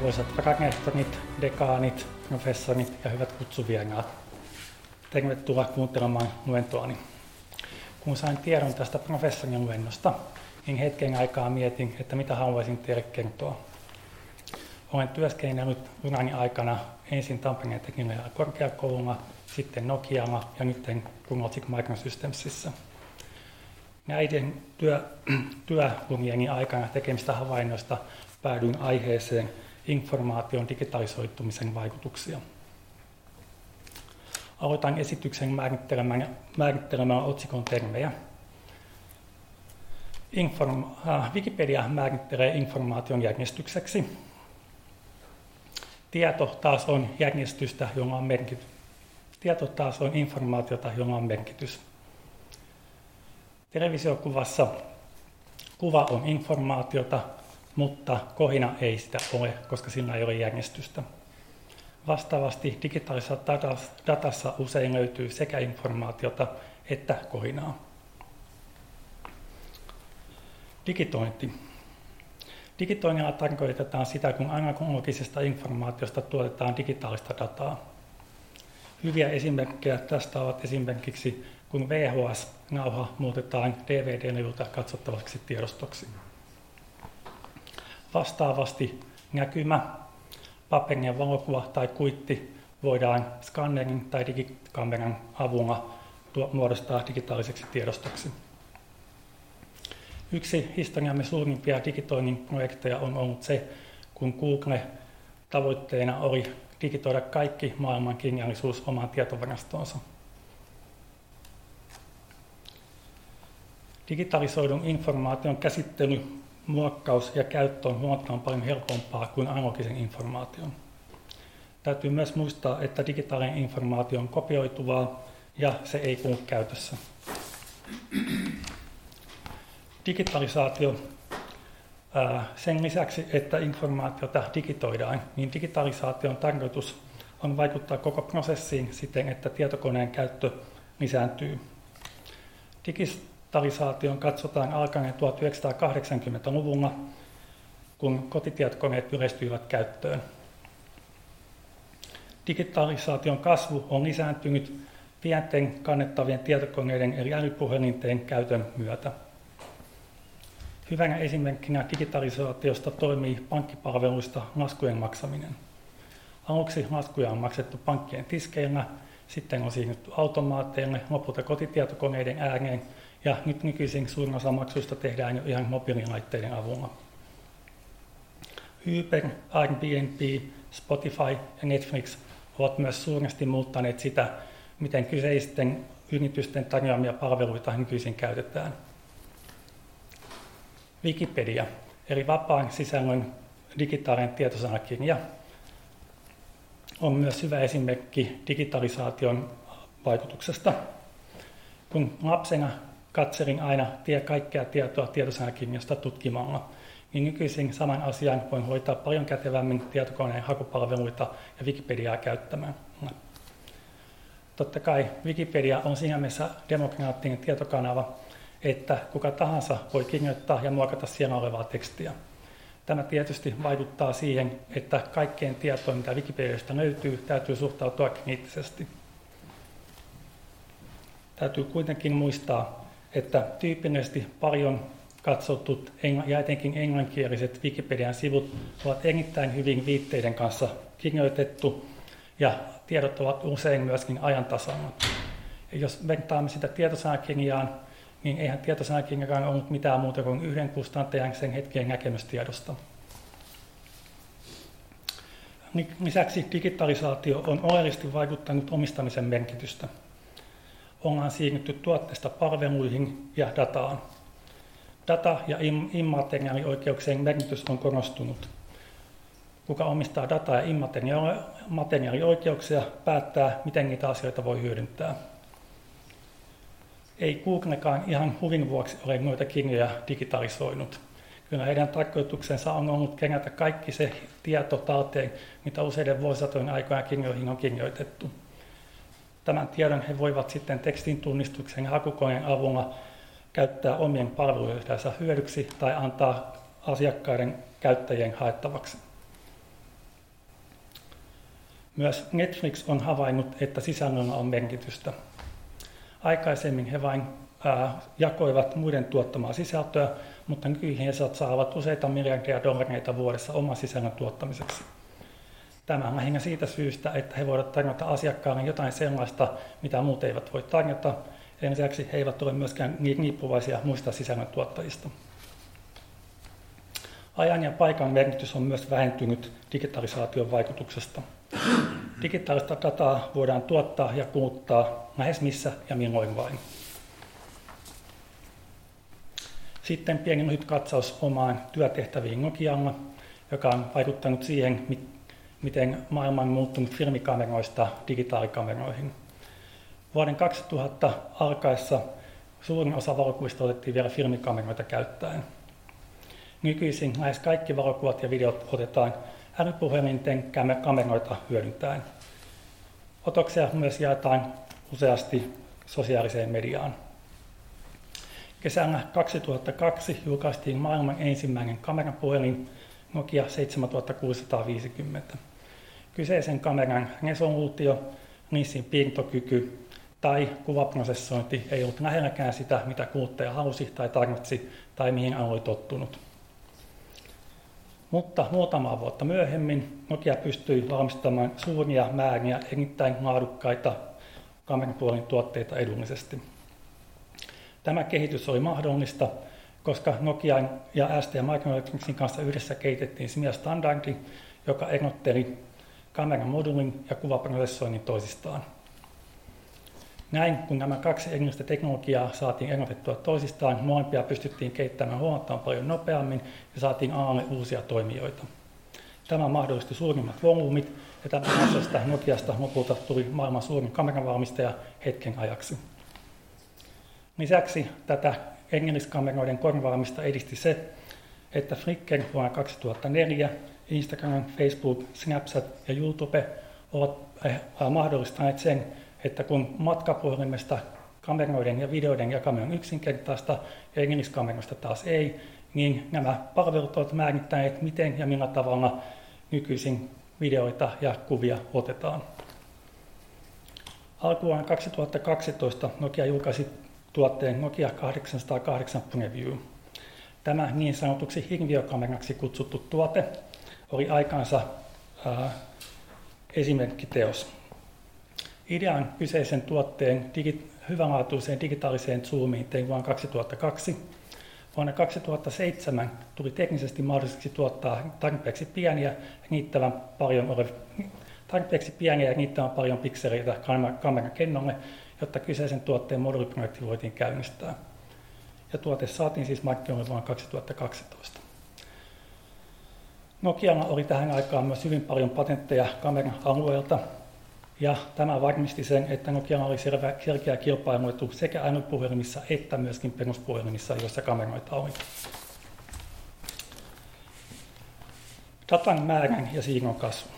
Arvoisat rehtorit, dekaanit, professorit ja hyvät kutsuvieraat. Tervetuloa kuuntelemaan luentoani. Kun sain tiedon tästä professorin luennosta, niin hetken aikaa mietin, että mitä haluaisin teille kertoa. Olen työskennellyt urani aikana ensin Tampereen teknisellä korkeakoululla, sitten Nokialla ja nyt Kunnolsik Microsystemsissä. Näiden työ, työurieni aikana tekemistä havainnoista päädyin aiheeseen informaation digitalisoitumisen vaikutuksia. Aloitan esityksen määrittelemään, määrittelemään otsikon termejä. Inform, äh, Wikipedia määrittelee informaation järjestykseksi. Tieto taas on järjestystä, jolla on merkitys. Tieto taas on informaatiota, jolla on merkitys. Televisiokuvassa kuva on informaatiota, mutta kohina ei sitä ole, koska sillä ei ole järjestystä. Vastaavasti digitaalisessa datassa usein löytyy sekä informaatiota että kohinaa. Digitointi. Digitoinnilla tarkoitetaan sitä, kun analogisesta informaatiosta tuotetaan digitaalista dataa. Hyviä esimerkkejä tästä ovat esimerkiksi, kun VHS-nauha muutetaan DVD-levyltä katsottavaksi tiedostoksi. Vastaavasti näkymä, paperinen valokuva tai kuitti voidaan skannerin tai digikameran avulla muodostaa digitaaliseksi tiedostoksi. Yksi historiamme suurimpia digitoinnin projekteja on ollut se, kun Google tavoitteena oli digitoida kaikki maailman kirjallisuus omaan tietovarastoonsa. Digitalisoidun informaation käsittely muokkaus ja käyttö on huomattavan paljon helpompaa kuin analogisen informaation. Täytyy myös muistaa, että digitaalinen informaatio on kopioituvaa ja se ei kulje käytössä. Digitalisaatio sen lisäksi, että informaatiota digitoidaan, niin digitalisaation tarkoitus on vaikuttaa koko prosessiin siten, että tietokoneen käyttö lisääntyy. Digitalisaation katsotaan alkaneen 1980-luvulla, kun kotitietokoneet yleistyivät käyttöön. Digitalisaation kasvu on lisääntynyt pienten kannettavien tietokoneiden eli älypuhelinten käytön myötä. Hyvänä esimerkkinä digitalisaatiosta toimii pankkipalveluista laskujen maksaminen. Aluksi laskuja on maksettu pankkien tiskeillä, sitten on siirrytty automaateille, lopulta kotitietokoneiden ääreen ja nyt nykyisin suurin osa maksuista tehdään jo ihan mobiililaitteiden avulla. Uber, Airbnb, Spotify ja Netflix ovat myös suuresti muuttaneet sitä, miten kyseisten yritysten tarjoamia palveluita nykyisin käytetään. Wikipedia, eli vapaan sisällön digitaalinen tietosanakirja, on myös hyvä esimerkki digitalisaation vaikutuksesta. Kun lapsena katselin aina kaikkea tietoa tietosanakirjasta tutkimalla, niin nykyisin saman asian voin hoitaa paljon kätevämmin tietokoneen hakupalveluita ja Wikipediaa käyttämään. Totta kai Wikipedia on siinä mielessä demokraattinen tietokanava, että kuka tahansa voi kirjoittaa ja muokata siellä olevaa tekstiä. Tämä tietysti vaikuttaa siihen, että kaikkeen tietoon, mitä Wikipediasta löytyy, täytyy suhtautua kriittisesti. Täytyy kuitenkin muistaa, että tyypillisesti paljon katsotut ja etenkin englanninkieliset Wikipedian sivut ovat erittäin hyvin viitteiden kanssa kirjoitettu ja tiedot ovat usein myöskin ajantasalla. Ja jos vertaamme sitä tietosanakirjaan, niin eihän tietosanakirjakaan ollut mitään muuta kuin yhden kustantajan sen hetkien näkemystiedosta. Lisäksi digitalisaatio on oleellisesti vaikuttanut omistamisen merkitystä. Ollaan siirrytty tuotteesta palveluihin ja dataan. Data- ja immateriaalioikeuksien merkitys on korostunut. Kuka omistaa data- ja immateriaalioikeuksia, päättää, miten niitä asioita voi hyödyntää ei Googlekaan ihan huvin vuoksi ole noita kirjoja digitalisoinut. Kyllä heidän tarkoituksensa on ollut kerätä kaikki se tieto talteen, mitä useiden vuosisatojen aikoina kirjoihin on kirjoitettu. Tämän tiedon he voivat sitten tekstin tunnistuksen hakukoneen avulla käyttää omien palveluidensa hyödyksi tai antaa asiakkaiden käyttäjien haettavaksi. Myös Netflix on havainnut, että sisällöllä on merkitystä. Aikaisemmin he vain ää, jakoivat muiden tuottamaa sisältöä, mutta nykyisin he saavat useita miljardia dollareita vuodessa oman sisällön tuottamiseksi. Tämä on lähinnä siitä syystä, että he voivat tarjota asiakkaalle jotain sellaista, mitä muut eivät voi tarjota, ja lisäksi he eivät ole myöskään niin riippuvaisia muista sisällöntuottajista. Ajan ja paikan merkitys on myös vähentynyt digitalisaation vaikutuksesta. Digitaalista dataa voidaan tuottaa ja kuluttaa lähes missä ja milloin vain. Sitten pieni lyhyt katsaus omaan työtehtäviin Nokialla, joka on vaikuttanut siihen, miten maailma on muuttunut filmikameroista digitaalikameroihin. Vuoden 2000 alkaessa suurin osa valokuvista otettiin vielä filmikameroita käyttäen. Nykyisin lähes kaikki valokuvat ja videot otetaan älypuhelinten kameroita hyödyntäen. Otoksia myös jaetaan useasti sosiaaliseen mediaan. Kesällä 2002 julkaistiin maailman ensimmäinen kamerapuhelin Nokia 7650. Kyseisen kameran resoluutio, nissin piirtokyky tai kuvaprosessointi ei ollut lähelläkään sitä, mitä kuluttaja halusi tai tarvitsi tai mihin hän oli tottunut. Mutta muutama vuotta myöhemmin Nokia pystyi valmistamaan suuria määriä erittäin laadukkaita kamerapuolin tuotteita edullisesti. Tämä kehitys oli mahdollista, koska Nokia ja ST Microelectronicsin kanssa yhdessä kehitettiin SMIA-standardi, joka erotteli kameramodulin ja kuvaprosessoinnin toisistaan. Näin, kun nämä kaksi erillistä teknologiaa saatiin erotettua toisistaan, molempia pystyttiin kehittämään huomattavan paljon nopeammin ja saatiin alalle uusia toimijoita. Tämä mahdollisti suurimmat volyymit ja ansiosta Nokiasta lopulta tuli maailman suurin kameravalmistaja hetken ajaksi. Lisäksi tätä erilliskameroiden korvaamista edisti se, että Flickr vuonna 2004, Instagram, Facebook, Snapchat ja YouTube ovat eh, mahdollistaneet sen, että kun matkapuhelimesta kameroiden ja videoiden jakaminen on yksinkertaista ja erilliskameroista taas ei, niin nämä palvelut ovat määrittäneet, miten ja millä tavalla nykyisin videoita ja kuvia otetaan. Alkuvuonna 2012 Nokia julkaisi tuotteen Nokia 808 Preview. Tämä niin sanotuksi hirviökameraksi kutsuttu tuote oli aikansa ää, esimerkkiteos. Idean kyseisen tuotteen digi- hyvänlaatuiseen digitaaliseen zoomiin tein vuonna 2002. Vuonna 2007 tuli teknisesti mahdolliseksi tuottaa tarpeeksi pieniä ja paljon ole, tarpeeksi pieniä ja riittävän paljon pikseleitä kameran kennolle, jotta kyseisen tuotteen moduuliprojekti voitiin käynnistää. Ja tuote saatiin siis markkinoille vuonna 2012. Nokialla oli tähän aikaan myös hyvin paljon patentteja kameran alueelta, ja tämä varmisti sen, että Nokia oli selvä, selkeä kilpailuetu sekä älypuhelimissa että myöskin peruspuhelimissa, joissa kameroita oli. Datan määrän ja siirron kasvu.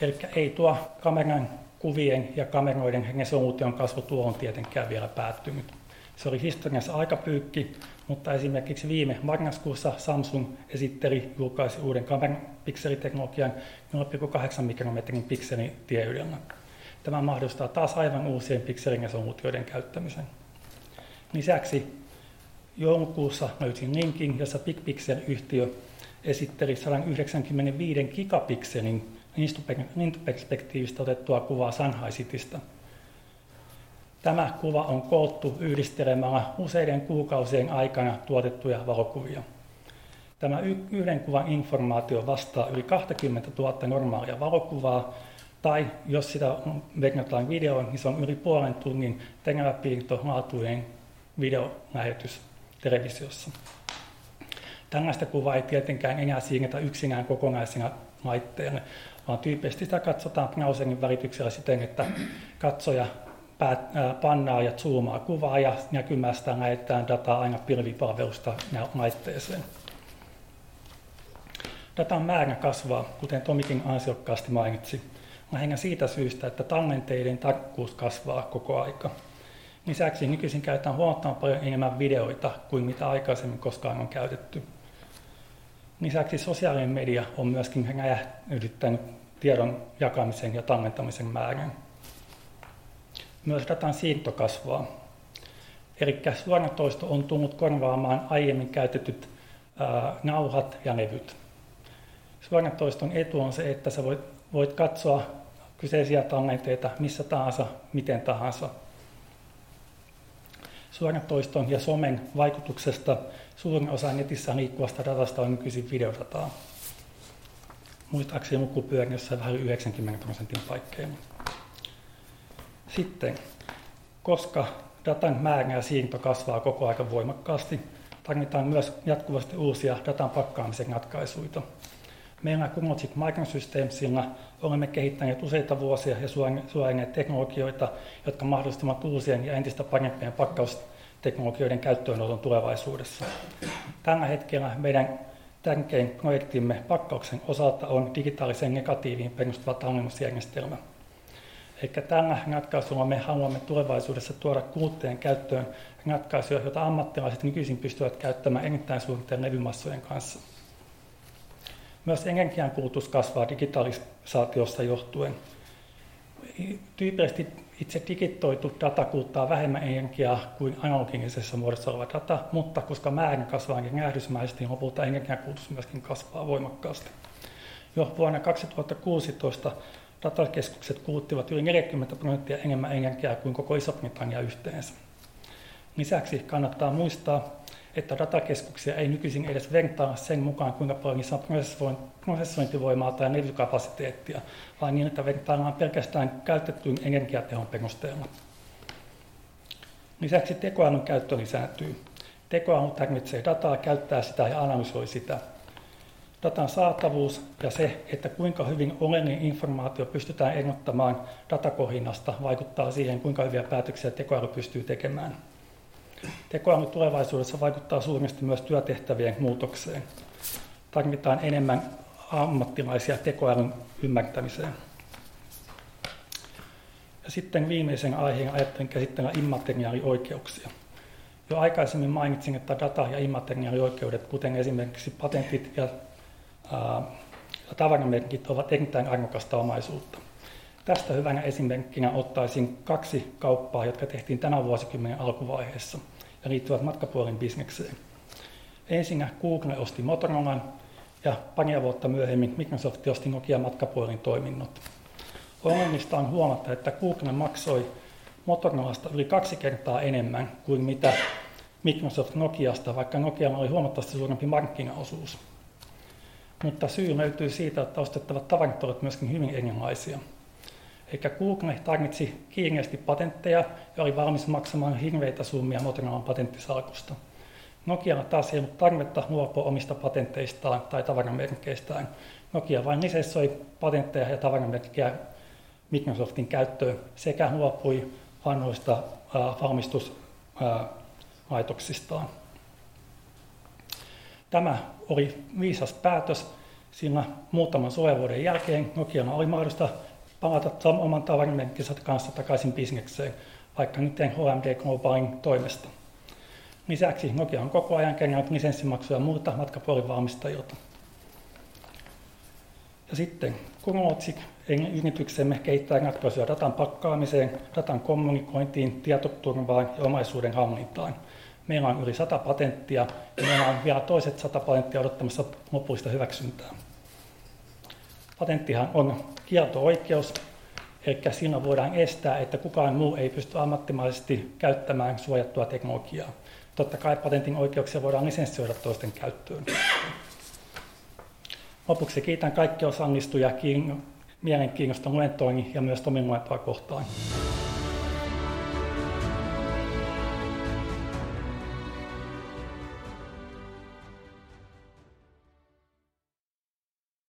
Eli ei tuo kameran kuvien ja kameroiden resoluution kasvu tuohon tietenkään vielä päättynyt. Se oli historiassa aika pyykki, mutta esimerkiksi viime marraskuussa Samsung esitteli, julkaisi uuden kameran pikseliteknologian 0,8 mikrometrin pikselin tieydellä. Tämä mahdollistaa taas aivan uusien pikseliresoluutioiden käyttämisen. Lisäksi joulukuussa löysin linkin, jossa BigPixel-yhtiö esitteli 195 gigapikselin lintuperspektiivistä otettua kuvaa Shanghai Citystä – Tämä kuva on koottu yhdistelemällä useiden kuukausien aikana tuotettuja valokuvia. Tämä yhden kuvan informaatio vastaa yli 20 000 normaalia valokuvaa, tai jos sitä verrataan videoon, niin se on yli puolen tunnin teräväpiirto laatuinen videolähetys televisiossa. Tällaista kuvaa ei tietenkään enää siirretä yksinään kokonaisena laitteelle, vaan tyypillisesti sitä katsotaan browserin välityksellä siten, että katsoja pannaa ja zoomaa kuvaa ja näkymästä näytetään dataa aina pilvipalvelusta laitteeseen. Datan määrä kasvaa, kuten Tomikin ansiokkaasti mainitsi, lähinnä siitä syystä, että tallenteiden tarkkuus kasvaa koko aika. Lisäksi nykyisin käytetään huomattavan paljon enemmän videoita kuin mitä aikaisemmin koskaan on käytetty. Lisäksi sosiaalinen media on myöskin räjähdyttänyt tiedon jakamisen ja tallentamisen määrän. Myös datan siirto kasvaa. Eli suoratoisto on tullut korvaamaan aiemmin käytetyt ää, nauhat ja levyt. Suoratoiston etu on se, että sä voit, voit katsoa kyseisiä tallenteita missä tahansa, miten tahansa. Suoratoiston ja somen vaikutuksesta suurin osa netissä liikkuvasta datasta on nykyisin videodataa. Muistaakseni luku pyörii jossain vähän 90 prosentin paikkeilla. Sitten, koska datan määrä ja siirto kasvaa koko ajan voimakkaasti, tarvitaan myös jatkuvasti uusia datan pakkaamisen ratkaisuja. Meillä Kumotsic Microsystemsilla olemme kehittäneet useita vuosia ja suojanneet teknologioita, jotka mahdollistavat uusien ja entistä parempien pakkausteknologioiden käyttöönoton tulevaisuudessa. Tällä hetkellä meidän tärkein projektimme pakkauksen osalta on digitaaliseen negatiiviin perustuva tallennusjärjestelmä. Eli tällä ratkaisulla me haluamme tulevaisuudessa tuoda kuluttajien käyttöön ratkaisuja, joita ammattilaiset nykyisin pystyvät käyttämään erittäin suurten levymassojen kanssa. Myös energiankulutus kasvaa digitalisaatiosta johtuen. Tyypillisesti itse digitoitu data kuluttaa vähemmän energiaa kuin analogisessa muodossa oleva data, mutta koska määrä kasvaa niin räjähdysmäisesti, niin lopulta energiankulutus myöskin kasvaa voimakkaasti. Jo vuonna 2016 datakeskukset kuluttivat yli 40 prosenttia enemmän energiaa kuin koko Iso-Britannia yhteensä. Lisäksi kannattaa muistaa, että datakeskuksia ei nykyisin edes vertailla sen mukaan, kuinka paljon niissä on prosessointivoimaa tai levykapasiteettia, vaan niin, että vertaillaan pelkästään käytettyyn energiatehon perusteella. Lisäksi tekoälyn käyttö lisääntyy. Tekoäly tarvitsee dataa, käyttää sitä ja analysoi sitä. Datan saatavuus ja se, että kuinka hyvin oleellinen informaatio pystytään erottamaan datakohinnasta, vaikuttaa siihen, kuinka hyviä päätöksiä tekoäly pystyy tekemään. Tekoäly tulevaisuudessa vaikuttaa suuresti myös työtehtävien muutokseen. Tarvitaan enemmän ammattilaisia tekoälyn ymmärtämiseen. Ja sitten viimeisen aiheen ajattelin käsitellä immateriaalioikeuksia. Jo aikaisemmin mainitsin, että data- ja immateriaalioikeudet, kuten esimerkiksi patentit ja, ja tavaramerkit, ovat erittäin arvokasta omaisuutta. Tästä hyvänä esimerkkinä ottaisin kaksi kauppaa, jotka tehtiin tänä vuosikymmenen alkuvaiheessa ja liittyvät matkapuolin bisnekseen. Ensinnä Google osti Motorolan ja pari vuotta myöhemmin Microsoft osti Nokia matkapuolin toiminnot. Ongelmista on huomata, että Google maksoi Motorolasta yli kaksi kertaa enemmän kuin mitä Microsoft Nokiasta, vaikka Nokialla oli huomattavasti suurempi markkinaosuus. Mutta syy löytyy siitä, että ostettavat tavarat ovat myöskin hyvin erilaisia. Eikä Google tarvitsi kiireesti patentteja ja oli valmis maksamaan hirveitä summia Motorolan patenttisalkusta. Nokialla taas ei ollut tarvetta luopua omista patenteistaan tai tavaramerkeistään. Nokia vain lisenssoi patentteja ja tavaramerkkejä Microsoftin käyttöön sekä luopui vanhoista äh, valmistuslaitoksistaan. Tämä oli viisas päätös, sillä muutaman suojavuoden jälkeen Nokialla oli mahdollista palata oman tavaramerkkinsä kanssa takaisin bisnekseen, vaikka nyt HMD Globalin toimesta. Lisäksi Nokia on koko ajan kerännyt lisenssimaksuja muilta matkapuolivalmistajilta. Ja sitten Kurotsik, yrityksemme kehittää ratkaisuja datan pakkaamiseen, datan kommunikointiin, tietoturvaan ja omaisuuden hallintaan. Meillä on yli 100 patenttia ja meillä on vielä toiset 100 patenttia odottamassa lopullista hyväksyntää. Patenttihan on kielto-oikeus, eli siinä voidaan estää, että kukaan muu ei pysty ammattimaisesti käyttämään suojattua teknologiaa. Totta kai patentin oikeuksia voidaan lisenssioida toisten käyttöön. Lopuksi kiitän kaikkia osallistujia mielenkiinnosta luentoini ja myös Tomin luentoa kohtaan.